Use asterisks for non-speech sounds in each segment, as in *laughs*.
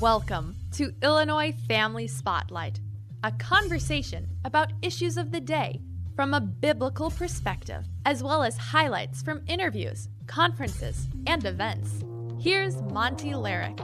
Welcome to Illinois Family Spotlight, a conversation about issues of the day from a biblical perspective, as well as highlights from interviews, conferences, and events. Here's Monty Larrick.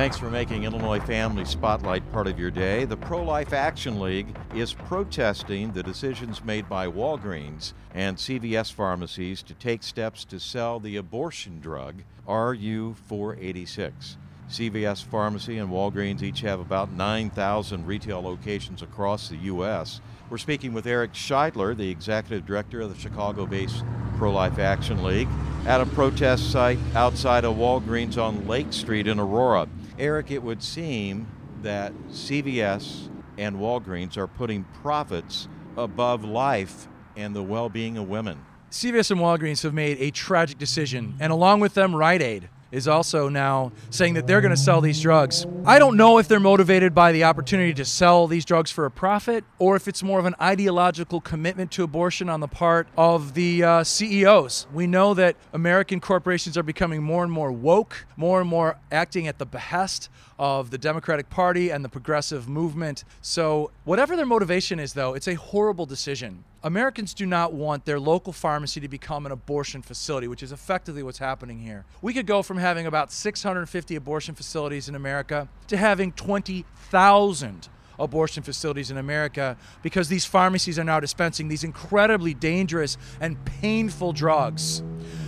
Thanks for making Illinois Family Spotlight part of your day. The Pro Life Action League is protesting the decisions made by Walgreens and CVS pharmacies to take steps to sell the abortion drug RU 486. CVS Pharmacy and Walgreens each have about 9,000 retail locations across the U.S. We're speaking with Eric Scheidler, the executive director of the Chicago based Pro Life Action League, at a protest site outside of Walgreens on Lake Street in Aurora. Eric, it would seem that CVS and Walgreens are putting profits above life and the well being of women. CVS and Walgreens have made a tragic decision, and along with them, Rite Aid is also now saying that they're going to sell these drugs. I don't know if they're motivated by the opportunity to sell these drugs for a profit or if it's more of an ideological commitment to abortion on the part of the uh, CEOs. We know that American corporations are becoming more and more woke, more and more acting at the behest of the Democratic Party and the progressive movement. So, whatever their motivation is, though, it's a horrible decision. Americans do not want their local pharmacy to become an abortion facility, which is effectively what's happening here. We could go from having about 650 abortion facilities in America to having 20,000 abortion facilities in America because these pharmacies are now dispensing these incredibly dangerous and painful drugs.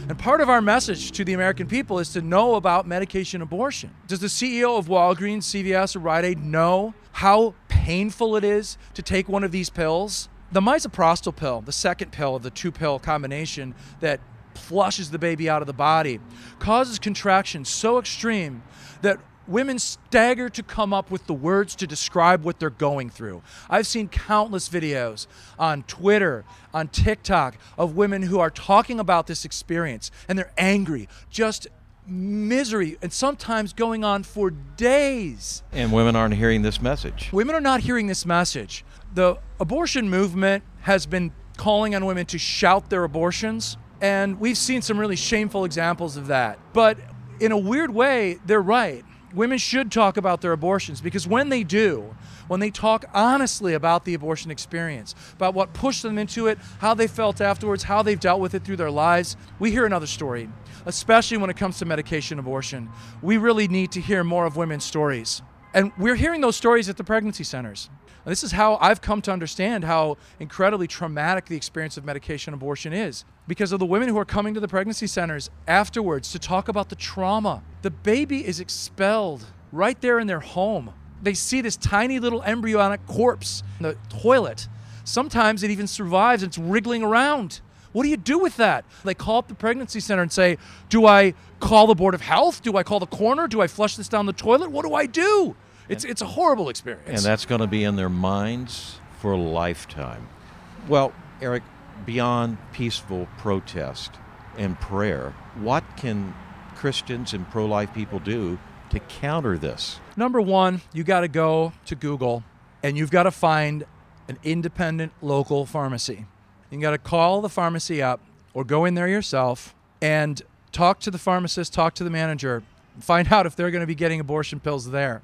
And part of our message to the American people is to know about medication abortion. Does the CEO of Walgreens, CVS, or Rite Aid know how painful it is to take one of these pills? The misoprostol pill, the second pill of the two pill combination that flushes the baby out of the body, causes contractions so extreme that women stagger to come up with the words to describe what they're going through. I've seen countless videos on Twitter, on TikTok of women who are talking about this experience and they're angry, just misery, and sometimes going on for days. And women aren't hearing this message. Women are not hearing this message. The abortion movement has been calling on women to shout their abortions. And we've seen some really shameful examples of that. But in a weird way, they're right women should talk about their abortions because when they do, when they talk honestly about the abortion experience, about what pushed them into it, how they felt afterwards, how they've dealt with it through their lives, we hear another story, especially when it comes to medication abortion. We really need to hear more of women's stories. And we're hearing those stories at the pregnancy centers. This is how I've come to understand how incredibly traumatic the experience of medication abortion is because of the women who are coming to the pregnancy centers afterwards to talk about the trauma. The baby is expelled right there in their home. They see this tiny little embryonic corpse in the toilet. Sometimes it even survives it's wriggling around. What do you do with that? They call up the pregnancy center and say, Do I call the Board of Health? Do I call the coroner? Do I flush this down the toilet? What do I do? It's, it's a horrible experience. And that's going to be in their minds for a lifetime. Well, Eric, beyond peaceful protest and prayer, what can Christians and pro life people do to counter this? Number one, you got to go to Google and you've got to find an independent local pharmacy. You got to call the pharmacy up or go in there yourself and talk to the pharmacist, talk to the manager, find *laughs* out if they're going to be getting abortion pills there.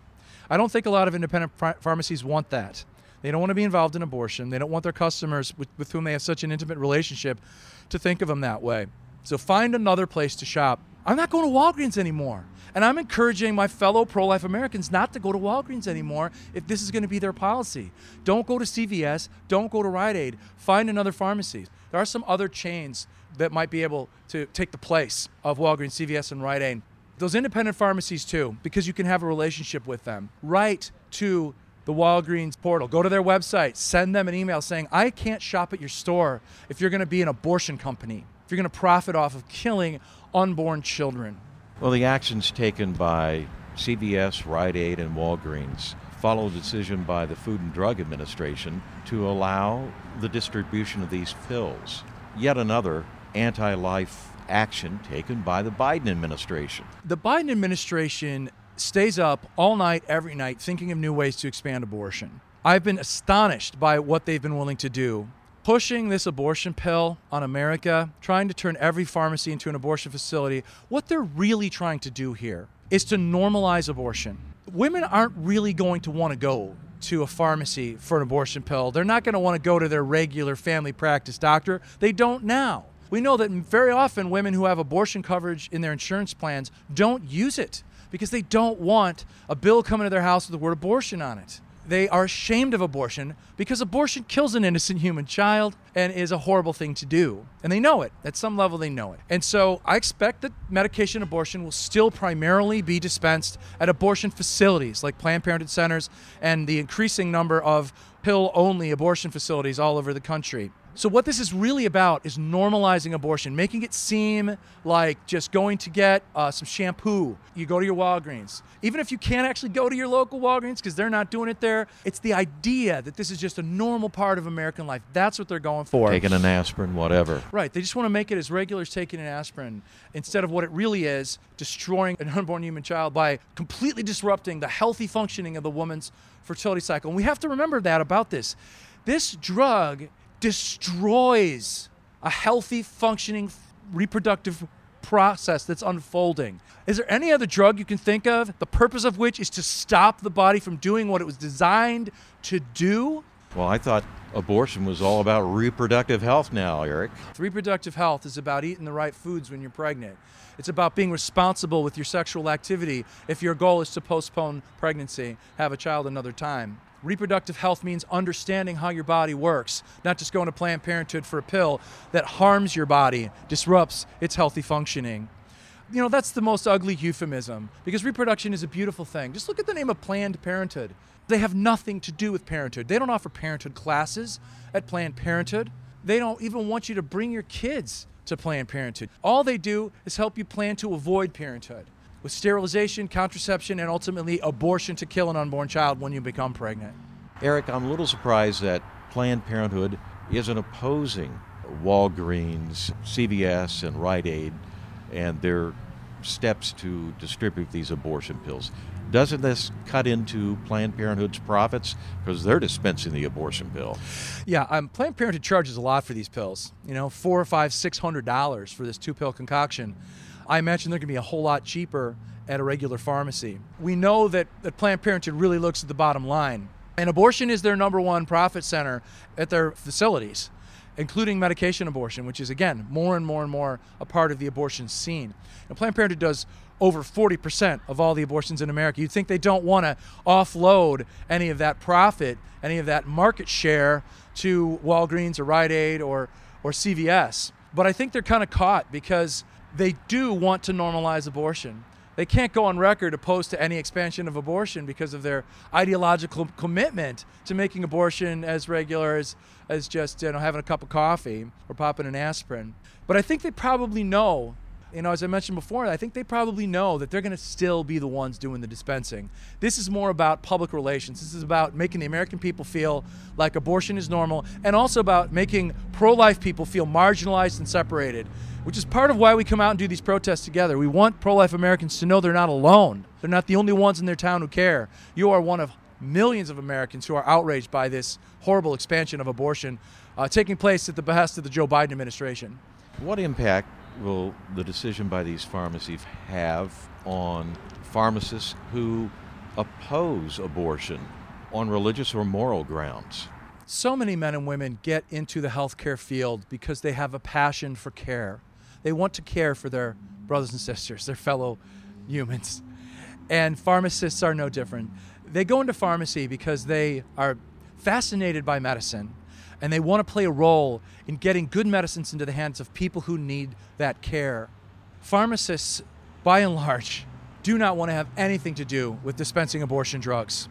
I don't think a lot of independent pharmacies want that. They don't want to be involved in abortion. They don't want their customers with, with whom they have such an intimate relationship to think of them that way. So find another place to shop. I'm not going to Walgreens anymore. And I'm encouraging my fellow pro life Americans not to go to Walgreens anymore if this is going to be their policy. Don't go to CVS, don't go to Rite Aid. Find another pharmacy. There are some other chains that might be able to take the place of Walgreens, CVS, and Rite Aid. Those independent pharmacies, too, because you can have a relationship with them. Write to the Walgreens portal. Go to their website, send them an email saying, I can't shop at your store if you're going to be an abortion company, if you're going to profit off of killing unborn children. Well, the actions taken by CVS, Rite Aid, and Walgreens follow a decision by the Food and Drug Administration to allow the distribution of these pills. Yet another anti life action taken by the Biden administration. The Biden administration stays up all night, every night, thinking of new ways to expand abortion. I've been astonished by what they've been willing to do. pushing this abortion pill on America, trying to turn every pharmacy into an abortion facility, what they're really trying to do here is to normalize abortion. Women aren't really going to want to go to a pharmacy for an abortion pill. They're not going to want to go to their regular family practice doctor. They don't now. We know that very often women who have abortion coverage in their insurance plans don't use it because they don't want a bill coming to their house with the word abortion on it. They are ashamed of abortion because abortion kills an innocent human child and is a horrible thing to do. And they know it. At some level, they know it. And so I expect that medication abortion will still primarily be dispensed at abortion facilities like Planned Parenthood centers and the increasing number of pill only abortion facilities all over the country. So, what this is really about is normalizing abortion, making it seem like just going to get uh, some shampoo. You go to your Walgreens. Even if you can't actually go to your local Walgreens because they're not doing it there, it's the idea that this is just a normal part of American life. That's what they're going for. Taking an aspirin, whatever. Right. They just want to make it as regular as taking an aspirin instead of what it really is destroying an unborn human child by completely disrupting the healthy functioning of the woman's fertility cycle. And we have to remember that about this. This drug destroys a healthy, functioning reproductive process that's unfolding. Is there any other drug you can think of, the purpose of which is to stop the body from doing what it was designed to do? Well, I thought abortion was all about reproductive health now, Eric. Reproductive health is about eating the right foods when you're pregnant. It's about being responsible with your sexual activity if your goal is to postpone pregnancy, have a child another time. Reproductive health means understanding how your body works, not just going to Planned Parenthood for a pill that harms your body, disrupts its healthy functioning. You know, that's the most ugly euphemism because reproduction is a beautiful thing. Just look at the name of Planned Parenthood. They have nothing to do with parenthood. They don't offer parenthood classes at Planned Parenthood. They don't even want you to bring your kids to Planned Parenthood. All they do is help you plan to avoid parenthood with sterilization, contraception, and ultimately abortion to kill an unborn child when you become pregnant. Eric, I'm a little surprised that Planned Parenthood isn't opposing Walgreens, CVS, and Rite Aid and their steps to distribute these abortion pills. Doesn't this cut into Planned Parenthood's profits because they're dispensing the abortion pill? Yeah, um, Planned Parenthood charges a lot for these pills. You know, four or five, six hundred dollars for this two-pill concoction. I imagine they're going to be a whole lot cheaper at a regular pharmacy. We know that, that Planned Parenthood really looks at the bottom line. And abortion is their number one profit center at their facilities, including medication abortion, which is, again, more and more and more a part of the abortion scene. And Planned Parenthood does over 40% of all the abortions in America. You'd think they don't want to offload any of that profit, any of that market share to Walgreens or Rite Aid or, or CVS. But I think they're kind of caught because they do want to normalize abortion. They can't go on record opposed to any expansion of abortion because of their ideological commitment to making abortion as regular as, as just you know having a cup of coffee or popping an aspirin. But I think they probably know you know, as I mentioned before, I think they probably know that they're going to still be the ones doing the dispensing. This is more about public relations. This is about making the American people feel like abortion is normal and also about making pro life people feel marginalized and separated which is part of why we come out and do these protests together. We want pro life Americans to know they're not alone. They're not the only ones in their town who care. You are one of millions of Americans who are outraged by this horrible expansion of abortion uh, taking place at the behest of the Joe Biden administration. What impact will the decision by these pharmacies have on pharmacists who oppose abortion on religious or moral grounds? So many men and women get into the healthcare field because they have a passion for care. They want to care for their brothers and sisters, their fellow humans. And pharmacists are no different. They go into pharmacy because they are fascinated by medicine and they want to play a role in getting good medicines into the hands of people who need that care. Pharmacists, by and large, do not want to have anything to do with dispensing abortion drugs.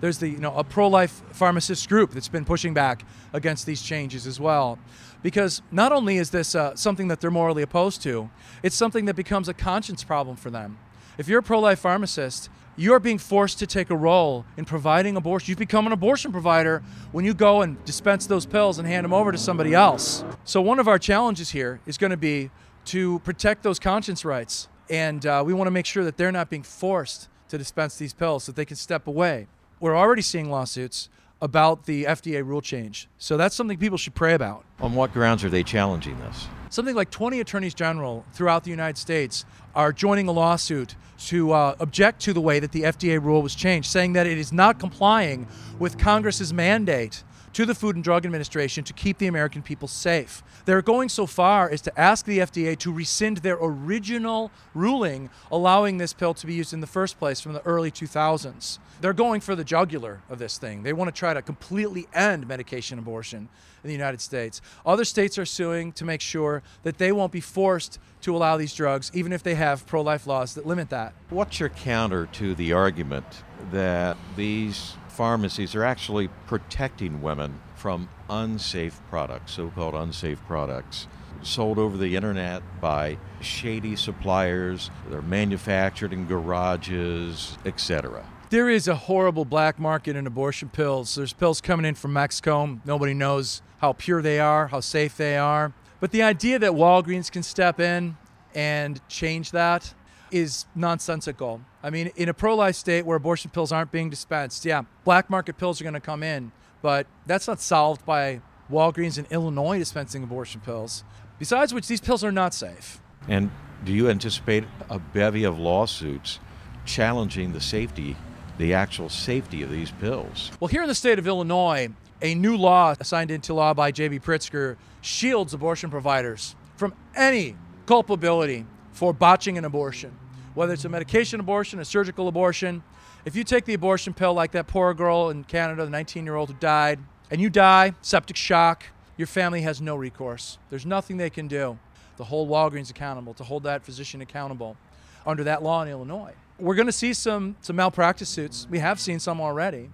There's the you know a pro-life pharmacist group that's been pushing back against these changes as well because not only is this uh, something that they're morally opposed to, it's something that becomes a conscience problem for them. If you're a pro life pharmacist, you're being forced to take a role in providing abortion. You've become an abortion provider when you go and dispense those pills and hand them over to somebody else. So, one of our challenges here is going to be to protect those conscience rights. And uh, we want to make sure that they're not being forced to dispense these pills so that they can step away. We're already seeing lawsuits about the FDA rule change. So that's something people should pray about. On what grounds are they challenging this? Something like 20 attorneys general throughout the United States are joining a lawsuit to uh, object to the way that the FDA rule was changed, saying that it is not complying with Congress's mandate to the Food and Drug Administration to keep the American people safe. They're going so far as to ask the FDA to rescind their original ruling allowing this pill to be used in the first place from the early 2000s. They're going for the jugular of this thing. They want to try to completely end medication abortion in the United States. Other states are suing to make sure that they won't be forced to allow these drugs, even if they have pro life laws that limit that. What's your counter to the argument that these pharmacies are actually protecting women from unsafe products, so called unsafe products? Sold over the internet by shady suppliers, they're manufactured in garages, etc. There is a horrible black market in abortion pills. There's pills coming in from Mexico. Nobody knows how pure they are, how safe they are. But the idea that Walgreens can step in and change that is nonsensical. I mean, in a pro life state where abortion pills aren't being dispensed, yeah, black market pills are going to come in, but that's not solved by Walgreens in Illinois dispensing abortion pills. Besides which, these pills are not safe. And do you anticipate a bevy of lawsuits challenging the safety, the actual safety of these pills? Well, here in the state of Illinois, a new law signed into law by J.B. Pritzker shields abortion providers from any culpability for botching an abortion, whether it's a medication abortion, a surgical abortion. If you take the abortion pill, like that poor girl in Canada, the 19 year old who died, and you die, septic shock, your family has no recourse. There's nothing they can do to hold Walgreens accountable, to hold that physician accountable under that law in Illinois. We're going to see some, some malpractice suits. We have seen some already,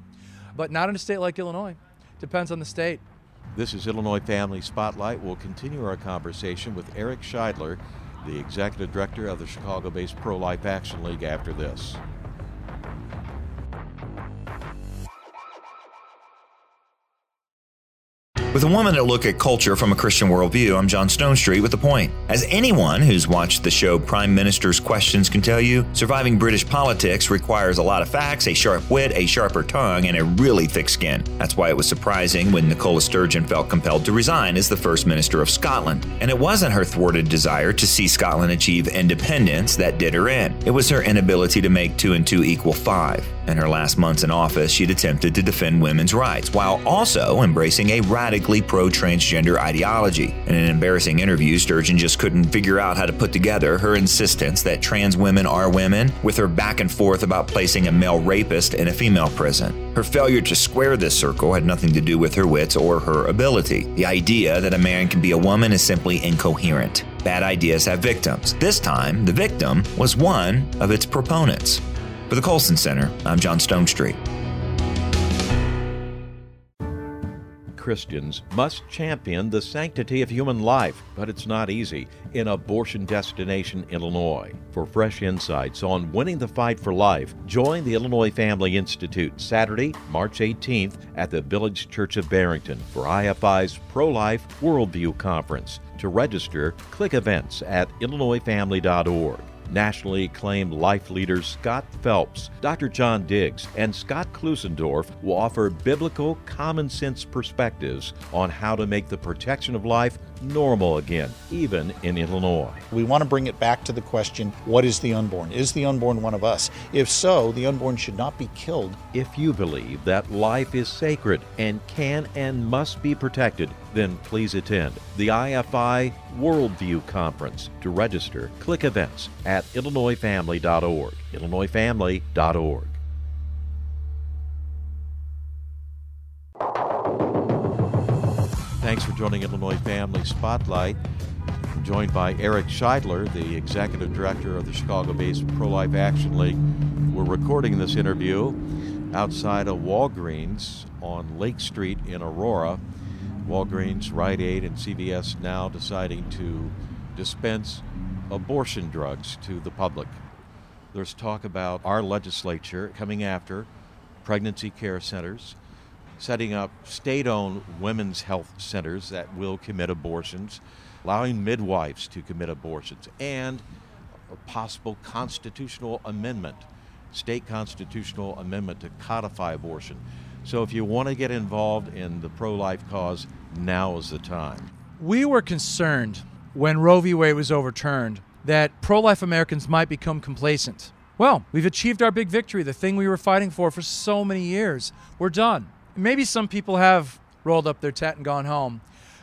but not in a state like Illinois. Depends on the state. This is Illinois Family Spotlight. We'll continue our conversation with Eric Scheidler, the executive director of the Chicago based Pro Life Action League, after this. With a woman to look at culture from a Christian worldview, I'm John Stonestreet with The Point. As anyone who's watched the show Prime Minister's Questions can tell you, surviving British politics requires a lot of facts, a sharp wit, a sharper tongue, and a really thick skin. That's why it was surprising when Nicola Sturgeon felt compelled to resign as the First Minister of Scotland. And it wasn't her thwarted desire to see Scotland achieve independence that did her in. It was her inability to make two and two equal five. In her last months in office, she'd attempted to defend women's rights while also embracing a radically pro transgender ideology. In an embarrassing interview, Sturgeon just couldn't figure out how to put together her insistence that trans women are women with her back and forth about placing a male rapist in a female prison. Her failure to square this circle had nothing to do with her wits or her ability. The idea that a man can be a woman is simply incoherent. Bad ideas have victims. This time, the victim was one of its proponents. For the Colson Center, I'm John Stonestreet. Christians must champion the sanctity of human life, but it's not easy in abortion destination Illinois. For fresh insights on winning the fight for life, join the Illinois Family Institute Saturday, March 18th at the Village Church of Barrington for IFI's Pro Life Worldview Conference. To register, click events at illinoisfamily.org nationally acclaimed life leaders Scott Phelps, Dr. John Diggs, and Scott Klusendorf will offer biblical common sense perspectives on how to make the protection of life normal again, even in Illinois. We want to bring it back to the question what is the unborn? Is the unborn one of us? If so, the unborn should not be killed. If you believe that life is sacred and can and must be protected, then please attend the IFI Worldview Conference. To register, click events at illinoisfamily.org. illinoisfamily.org. Thanks for joining Illinois Family Spotlight. I'm joined by Eric Scheidler, the executive director of the Chicago based Pro Life Action League. We're recording this interview outside of Walgreens on Lake Street in Aurora. Walgreens, Rite Aid, and CVS now deciding to dispense abortion drugs to the public. There's talk about our legislature coming after pregnancy care centers, setting up state owned women's health centers that will commit abortions, allowing midwives to commit abortions, and a possible constitutional amendment, state constitutional amendment to codify abortion. So if you want to get involved in the pro life cause, now is the time. We were concerned when Roe v. Wade was overturned that pro life Americans might become complacent. Well, we've achieved our big victory, the thing we were fighting for for so many years. We're done. Maybe some people have rolled up their tent and gone home,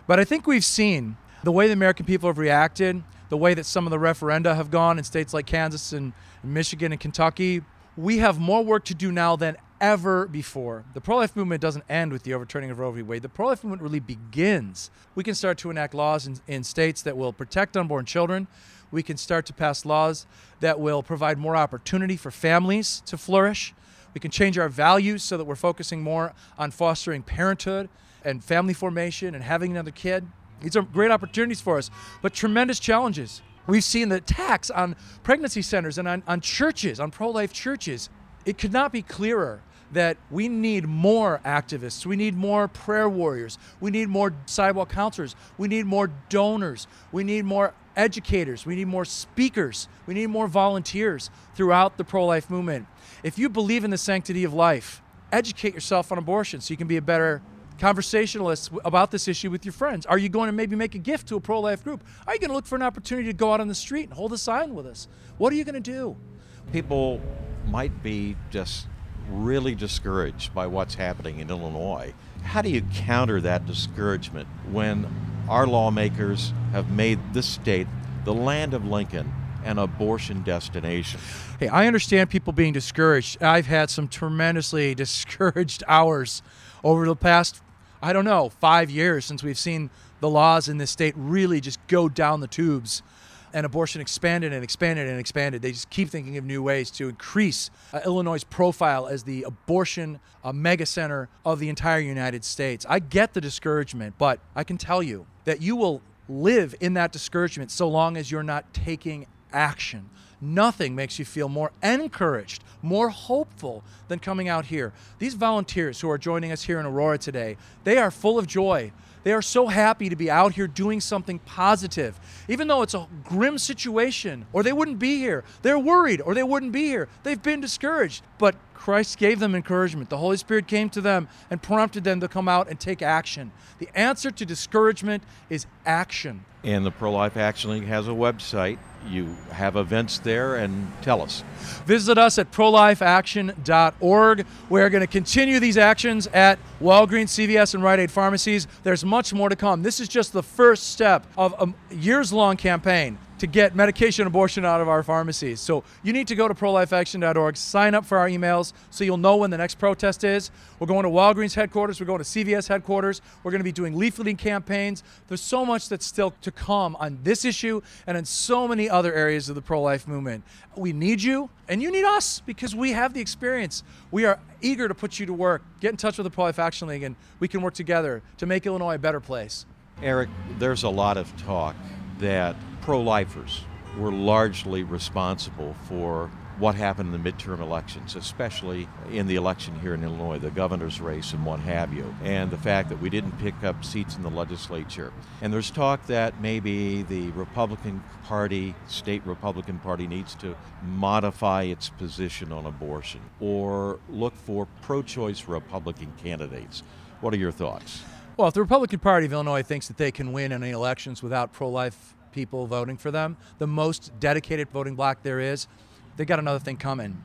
but I think we've seen the way the American people have reacted, the way that some of the referenda have gone in states like Kansas and Michigan and Kentucky. We have more work to do now than ever before. The pro life movement doesn't end with the overturning of Roe v. Wade. The pro life movement really begins. We can start to enact laws in, in states that will protect unborn children. We can start to pass laws that will provide more opportunity for families to flourish. We can change our values so that we're focusing more on fostering parenthood and family formation and having another kid. These are great opportunities for us, but tremendous challenges. We've seen the attacks on pregnancy centers and on, on churches, on pro life churches. It could not be clearer that we need more activists. We need more prayer warriors. We need more sidewalk counselors. We need more donors. We need more educators. We need more speakers. We need more volunteers throughout the pro life movement. If you believe in the sanctity of life, educate yourself on abortion so you can be a better conversationalist about this issue with your friends. Are you going to maybe make a gift to a pro life group? Are you going to look for an opportunity to go out on the street and hold a sign with us? What are you going to do? People might be just really discouraged by what's happening in Illinois. How do you counter that discouragement when our lawmakers have made this state the land of Lincoln an abortion destination? Hey, I understand people being discouraged. I've had some tremendously *laughs* discouraged hours over the past, I don't know, five years since we've seen the laws in this state really just go down the tubes and abortion expanded and expanded and expanded. They just keep thinking of new ways to increase uh, Illinois' profile as the abortion uh, mega center of the entire United States. I get the discouragement, but I can tell you that you will live in that discouragement so long as you're not taking action. Nothing makes you feel more encouraged, more hopeful than coming out here. These volunteers who are joining us here in Aurora today, they are full of joy they are so happy to be out here doing something positive, even though it's a grim situation, or they wouldn't be here. They're worried, or they wouldn't be here. They've been discouraged. But Christ gave them encouragement. The Holy Spirit came to them and prompted them to come out and take action. The answer to discouragement is action. And the Pro Life Action League has a website. You have events there, and tell us. Visit us at prolifeaction.org. We're going to continue these actions at Walgreens, CVS, and Rite Aid pharmacies. There's much more to come. This is just the first step of a years long campaign to get medication abortion out of our pharmacies. So you need to go to prolifeaction.org, sign up for our emails so you'll know when the next protest is. We're going to Walgreens headquarters, we're going to CVS headquarters, we're going to be doing leafleting campaigns. There's so much that's still to come on this issue and in so many other areas of the pro life movement. We need you and you need us because we have the experience. We are eager to put you to work. Get in touch with the Pro Life Action League and we can work together to make Illinois a better place. Eric, there's a lot of talk that pro lifers were largely responsible for what happened in the midterm elections, especially in the election here in Illinois, the governor's race and what have you, and the fact that we didn't pick up seats in the legislature. And there's talk that maybe the Republican Party, state Republican Party, needs to modify its position on abortion or look for pro choice Republican candidates. What are your thoughts? Well, if the Republican Party of Illinois thinks that they can win any elections without pro life people voting for them, the most dedicated voting bloc there is, they got another thing coming.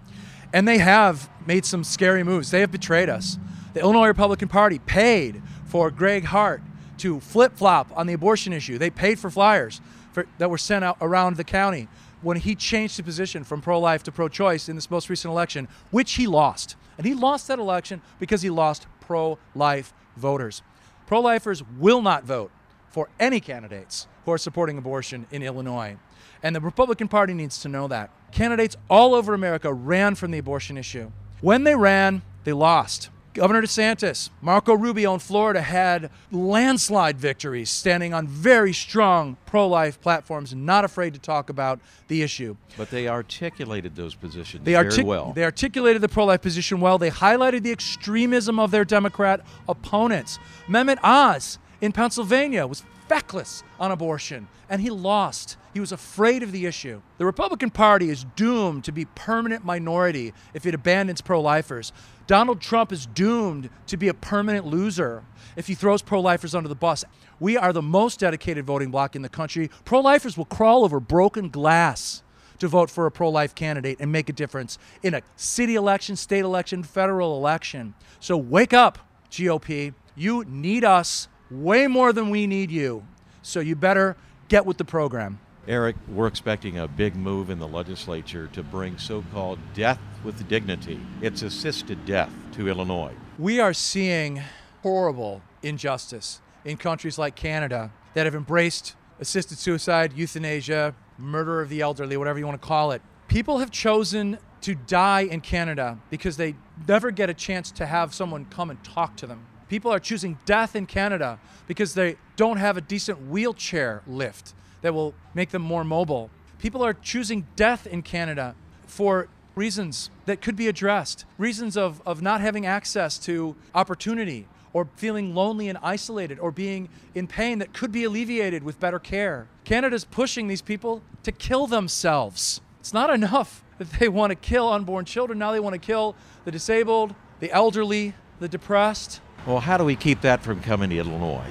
And they have made some scary moves. They have betrayed us. The Illinois Republican Party paid for Greg Hart to flip flop on the abortion issue. They paid for flyers for, that were sent out around the county when he changed his position from pro life to pro choice in this most recent election, which he lost. And he lost that election because he lost pro life voters. Pro lifers will not vote for any candidates who are supporting abortion in Illinois. And the Republican Party needs to know that. Candidates all over America ran from the abortion issue. When they ran, they lost. Governor DeSantis, Marco Rubio in Florida had landslide victories, standing on very strong pro life platforms not afraid to talk about the issue. But they articulated those positions they artic- very well. They articulated the pro life position well. They highlighted the extremism of their Democrat opponents. Mehmet Oz in Pennsylvania was feckless on abortion, and he lost. He was afraid of the issue. The Republican Party is doomed to be permanent minority if it abandons pro-lifers. Donald Trump is doomed to be a permanent loser if he throws pro-lifers under the bus. We are the most dedicated voting bloc in the country. Pro-lifers will crawl over broken glass to vote for a pro life candidate and make a difference in a city election, state election, federal election. So wake up, GOP. You need us way more than we need you. So you better get with the program. Eric, we're expecting a big move in the legislature to bring so called death with dignity. It's assisted death to Illinois. We are seeing horrible injustice in countries like Canada that have embraced assisted suicide, euthanasia, murder of the elderly, whatever you want to call it. People have chosen to die in Canada because they never get a chance to have someone come and talk to them. People are choosing death in Canada because they don't have a decent wheelchair lift that will make them more mobile. People are choosing death in Canada for reasons that could be addressed, reasons of, of not having access to opportunity, or feeling lonely and isolated, or being in pain that could be alleviated with better care. Canada's pushing these people to kill themselves. It's not enough *laughs* that they want to kill unborn children, now they want to kill the disabled, the elderly, the depressed. Well, how do we keep that from coming to Illinois?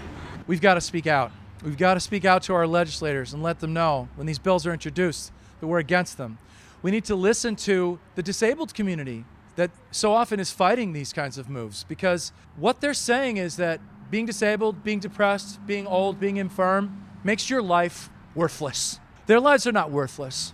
We've got to speak out. We've got to speak out to our legislators and let them know when these bills are introduced that we're against them. We need to listen to the disabled community that so often is fighting these kinds of moves because what they're saying is that being disabled, being depressed, being old, being infirm makes your life worthless. Their lives are not worthless.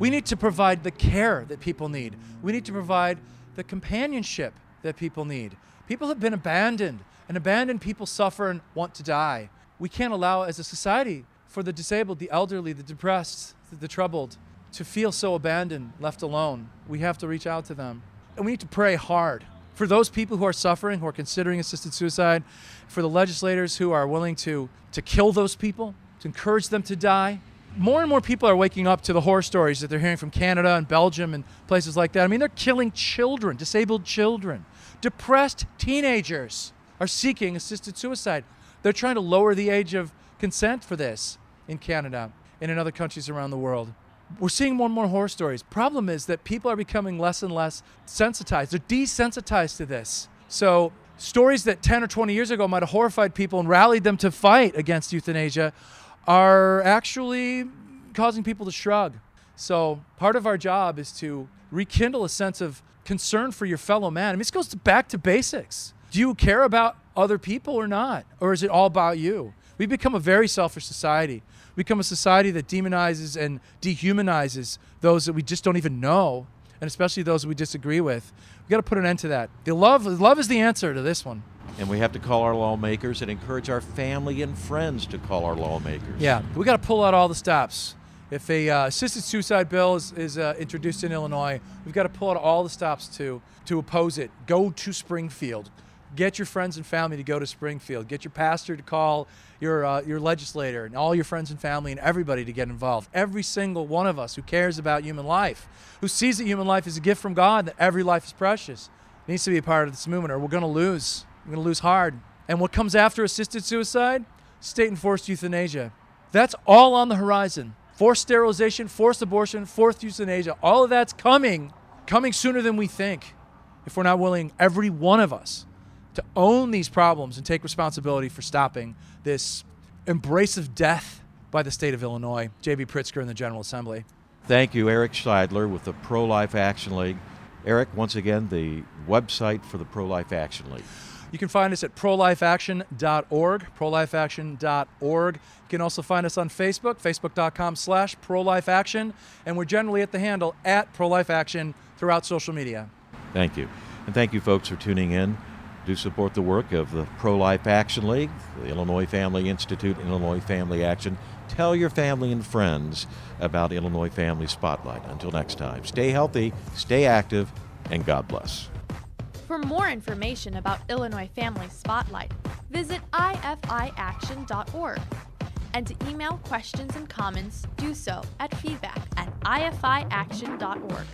We need to provide the care that people need. We need to provide the companionship that people need. People have been abandoned, and abandoned people suffer and want to die. We can't allow, as a society, for the disabled, the elderly, the depressed, the, the troubled to feel so abandoned, left alone. We have to reach out to them. And we need to pray hard for those people who are suffering, who are considering assisted suicide, for the legislators who are willing to, to kill those people, to encourage them to die. More and more people are waking up to the horror stories that they're hearing from Canada and Belgium and places like that. I mean, they're killing children, disabled children. Depressed teenagers are seeking assisted suicide. They're trying to lower the age of consent for this in Canada and in other countries around the world. We're seeing more and more horror stories. Problem is that people are becoming less and less sensitized. They're desensitized to this. So stories that 10 or 20 years ago might have horrified people and rallied them to fight against euthanasia are actually causing people to shrug. So part of our job is to rekindle a sense of concern for your fellow man. I mean, this goes back to basics. Do you care about other people or not? Or is it all about you? We've become a very selfish society. We become a society that demonizes and dehumanizes those that we just don't even know, and especially those we disagree with. We've got to put an end to that. The love, love is the answer to this one. And we have to call our lawmakers and encourage our family and friends to call our lawmakers. Yeah, we got to pull out all the stops. If a uh, assisted suicide bill is, is uh, introduced in Illinois, we've got to pull out all the stops to to oppose it. Go to Springfield. Get your friends and family to go to Springfield. Get your pastor to call your uh, your legislator and all your friends and family and everybody to get involved. Every single one of us who cares about human life, who sees that human life is a gift from God, that every life is precious, needs to be a part of this movement, or we're going to lose. We're going to lose hard. And what comes after assisted suicide? State enforced euthanasia. That's all on the horizon. Forced sterilization, forced abortion, forced euthanasia. All of that's coming, coming sooner than we think. If we're not willing, every one of us, to own these problems and take responsibility for stopping this embrace of death by the state of Illinois. J.B. Pritzker and the General Assembly. Thank you, Eric Scheidler with the Pro Life Action League. Eric, once again, the website for the Pro Life Action League. You can find us at prolifeaction.org, prolifeaction.org. You can also find us on Facebook, facebook.com slash prolifeaction, and we're generally at the handle at prolifeaction throughout social media. Thank you. And thank you, folks, for tuning in. Do support the work of the Pro Life Action League, the Illinois Family Institute, Illinois Family Action. Tell your family and friends about Illinois Family Spotlight. Until next time, stay healthy, stay active, and God bless. For more information about Illinois Family Spotlight, visit ifiaction.org. And to email questions and comments, do so at feedback at ifiaction.org.